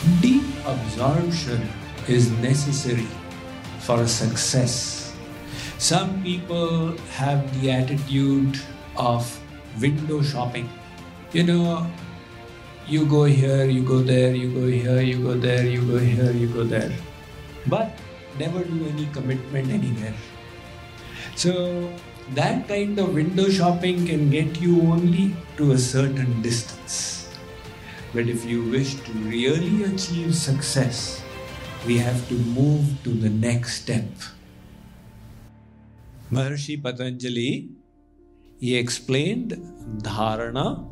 Deep absorption is necessary for success. Some people have the attitude of window shopping. You know, you go here, you go there, you go here, you go there, you go here, you go there. But never do any commitment anywhere. So, that kind of window shopping can get you only to a certain distance. But if you wish to really achieve success, we have to move to the next step. Maharshi Patanjali, he explained dharana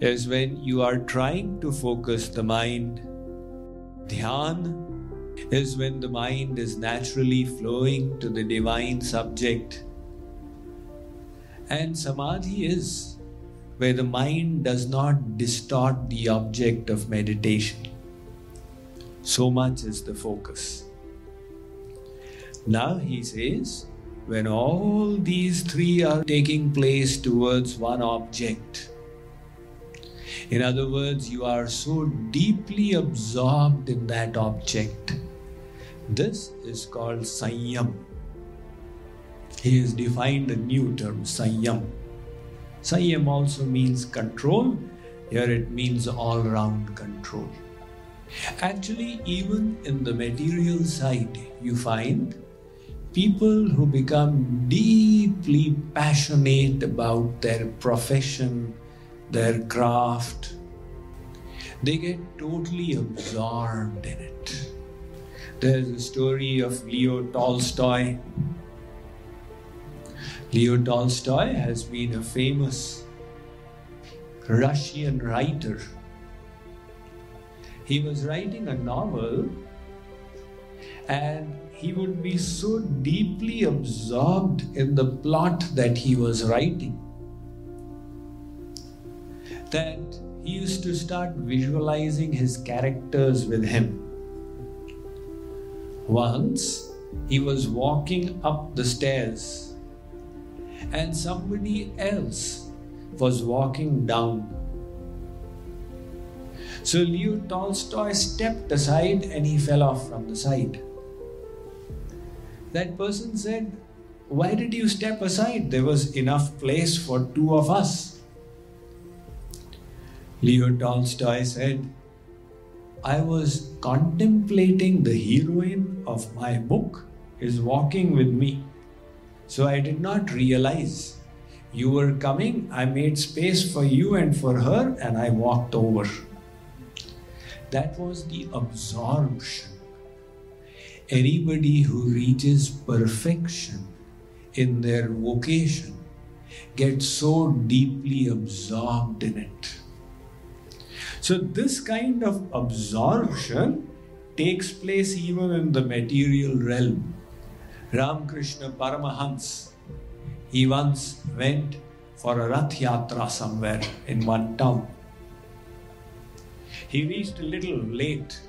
is when you are trying to focus the mind. Dhyan is when the mind is naturally flowing to the divine subject. And samadhi is where the mind does not distort the object of meditation. So much is the focus. Now he says, when all these three are taking place towards one object, in other words, you are so deeply absorbed in that object. This is called Sanyam. He has defined a new term, Sanyam. Sanyam also means control. Here it means all round control. Actually, even in the material side, you find people who become deeply passionate about their profession, their craft, they get totally absorbed in it. There's a story of Leo Tolstoy. Leo Tolstoy has been a famous Russian writer. He was writing a novel and he would be so deeply absorbed in the plot that he was writing that he used to start visualizing his characters with him. Once he was walking up the stairs and somebody else was walking down. So Leo Tolstoy stepped aside and he fell off from the side. That person said, Why did you step aside? There was enough place for two of us. Leo Tolstoy said, I was contemplating the heroine of my book is walking with me. So I did not realize you were coming. I made space for you and for her, and I walked over. That was the absorption. Anybody who reaches perfection in their vocation gets so deeply absorbed in it so, this kind of absorption takes place even in the material realm. Ramakrishna Paramahans, he once went for a Rath Yatra somewhere in one town. He reached a little late.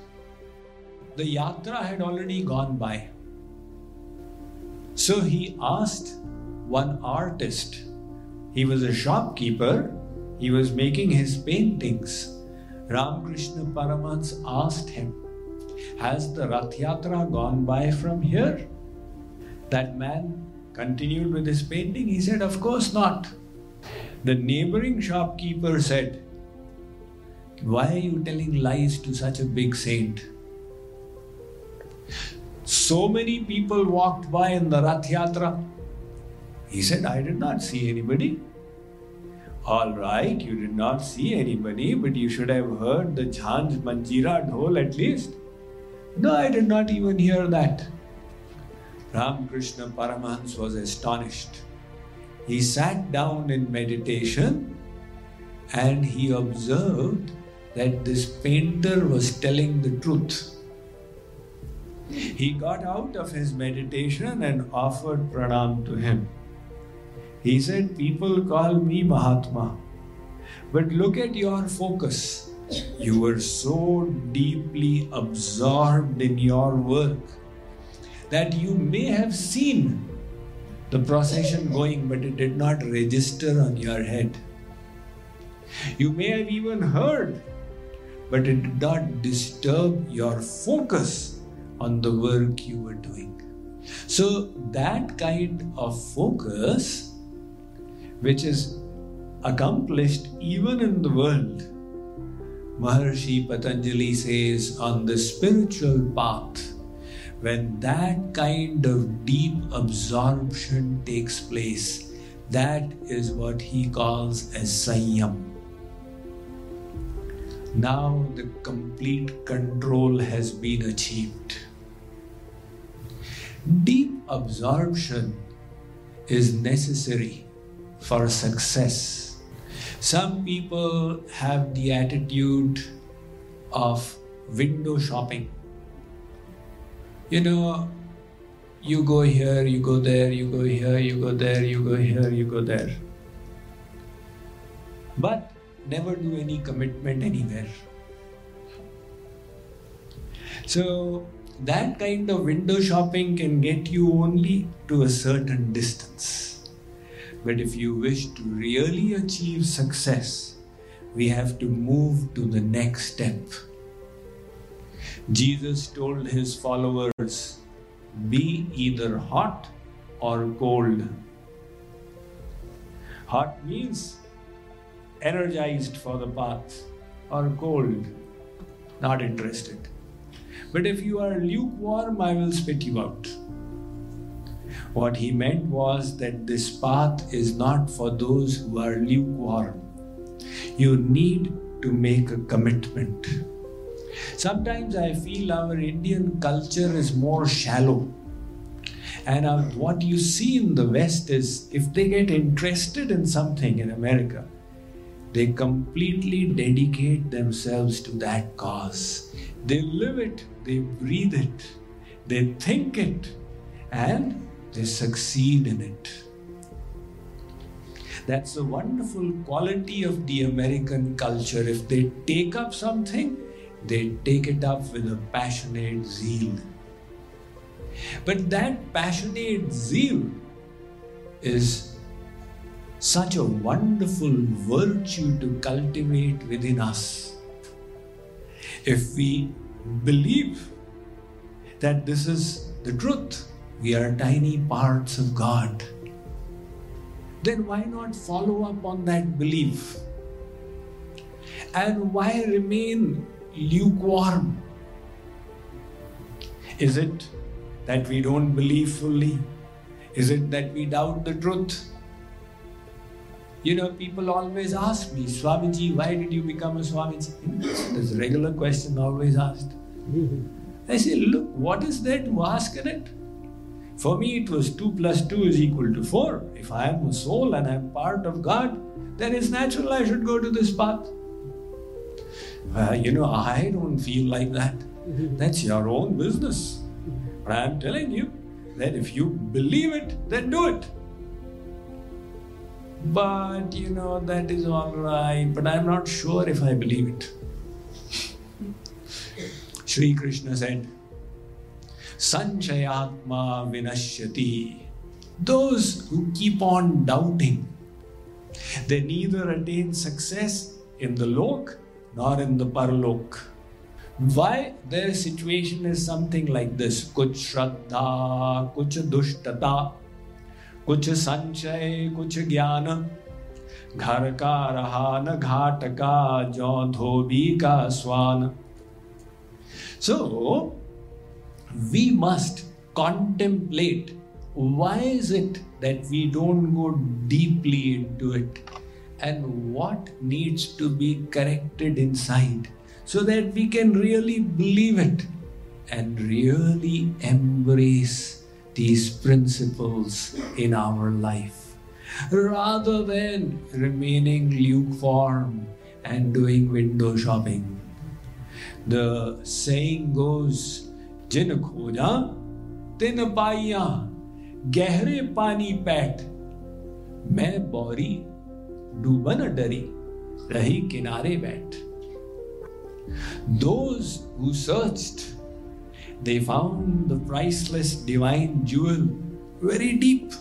The Yatra had already gone by. So he asked one artist, he was a shopkeeper, he was making his paintings Ramakrishna Paramahans asked him, Has the Rath Yatra gone by from here? That man continued with his painting. He said, Of course not. The neighboring shopkeeper said, Why are you telling lies to such a big saint? So many people walked by in the Rath Yatra. He said, I did not see anybody. All right, you did not see anybody, but you should have heard the Jhanj Manjira dhol at least. No, I did not even hear that. Ramakrishna Paramahans was astonished. He sat down in meditation and he observed that this painter was telling the truth. He got out of his meditation and offered pranam to him. He said, People call me Mahatma. But look at your focus. You were so deeply absorbed in your work that you may have seen the procession going, but it did not register on your head. You may have even heard but it did not disturb your focus on the work you were doing. So, that kind of focus, which is accomplished even in the world, Maharshi Patanjali says, on the spiritual path, when that kind of deep absorption takes place, that is what he calls as Sanyam. Now the complete control has been achieved. Deep absorption is necessary for success. Some people have the attitude of window shopping. You know, you go here, you go there, you go here, you go there, you go here, you go there. But never do any commitment anywhere. So, that kind of window shopping can get you only to a certain distance. But if you wish to really achieve success, we have to move to the next step. Jesus told his followers, be either hot or cold. Hot means energized for the path, or cold, not interested. But if you are lukewarm, I will spit you out. What he meant was that this path is not for those who are lukewarm. You need to make a commitment. Sometimes I feel our Indian culture is more shallow. And uh, what you see in the West is if they get interested in something in America, they completely dedicate themselves to that cause. They live it, they breathe it, they think it, and they succeed in it. That's a wonderful quality of the American culture. If they take up something, they take it up with a passionate zeal. But that passionate zeal is such a wonderful virtue to cultivate within us. If we believe that this is the truth, we are tiny parts of God, then why not follow up on that belief? And why remain lukewarm? Is it that we don't believe fully? Is it that we doubt the truth? You know, people always ask me, Swamiji, why did you become a Swamiji? This a regular question always asked. I say, look, what is there to ask in it? For me, it was 2 plus 2 is equal to 4. If I am a soul and I am part of God, then it's natural I should go to this path. Uh, you mm-hmm. know, I don't feel like that. Mm-hmm. That's your own business. Mm-hmm. But I'm telling you that if you believe it, then do it. But you know, that is all right, but I'm not sure if I believe it. Sri Krishna said, Sanshayatma vinashyati. Those who keep on doubting, they neither attain success in the lok nor in the parlok. Why their situation is something like this Kuch shraddha, kuch dushtata, कुछ संचय कुछ ज्ञान घर का रहा न घाट का जो धोबी का स्वान so we must contemplate why is it that we don't go deeply into it and what needs to be corrected inside so that we can really believe it and really embrace these principles in our life rather than remaining lukewarm and doing window shopping. The saying goes, जिन खोजा तिन पाइया गहरे पानी पैठ मैं बौरी डूबन डरी रही किनारे बैठ Those who searched they found the priceless divine jewel very deep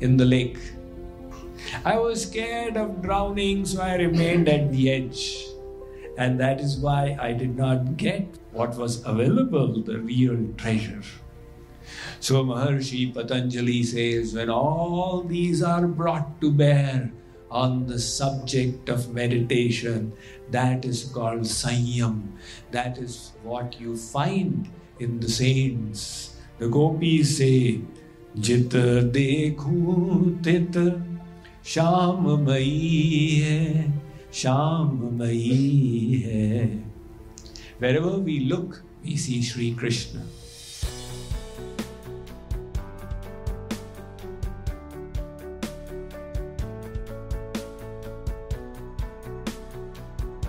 in the lake. I was scared of drowning, so I remained at the edge. And that is why I did not get what was available, the real treasure. So Maharshi Patanjali says, when all these are brought to bear on the subject of meditation, that is called Sanyam. That is what you find in the saints. The gopis say, Jit dekhu tit sham hai, sham hai. Wherever we look, we see Sri Krishna.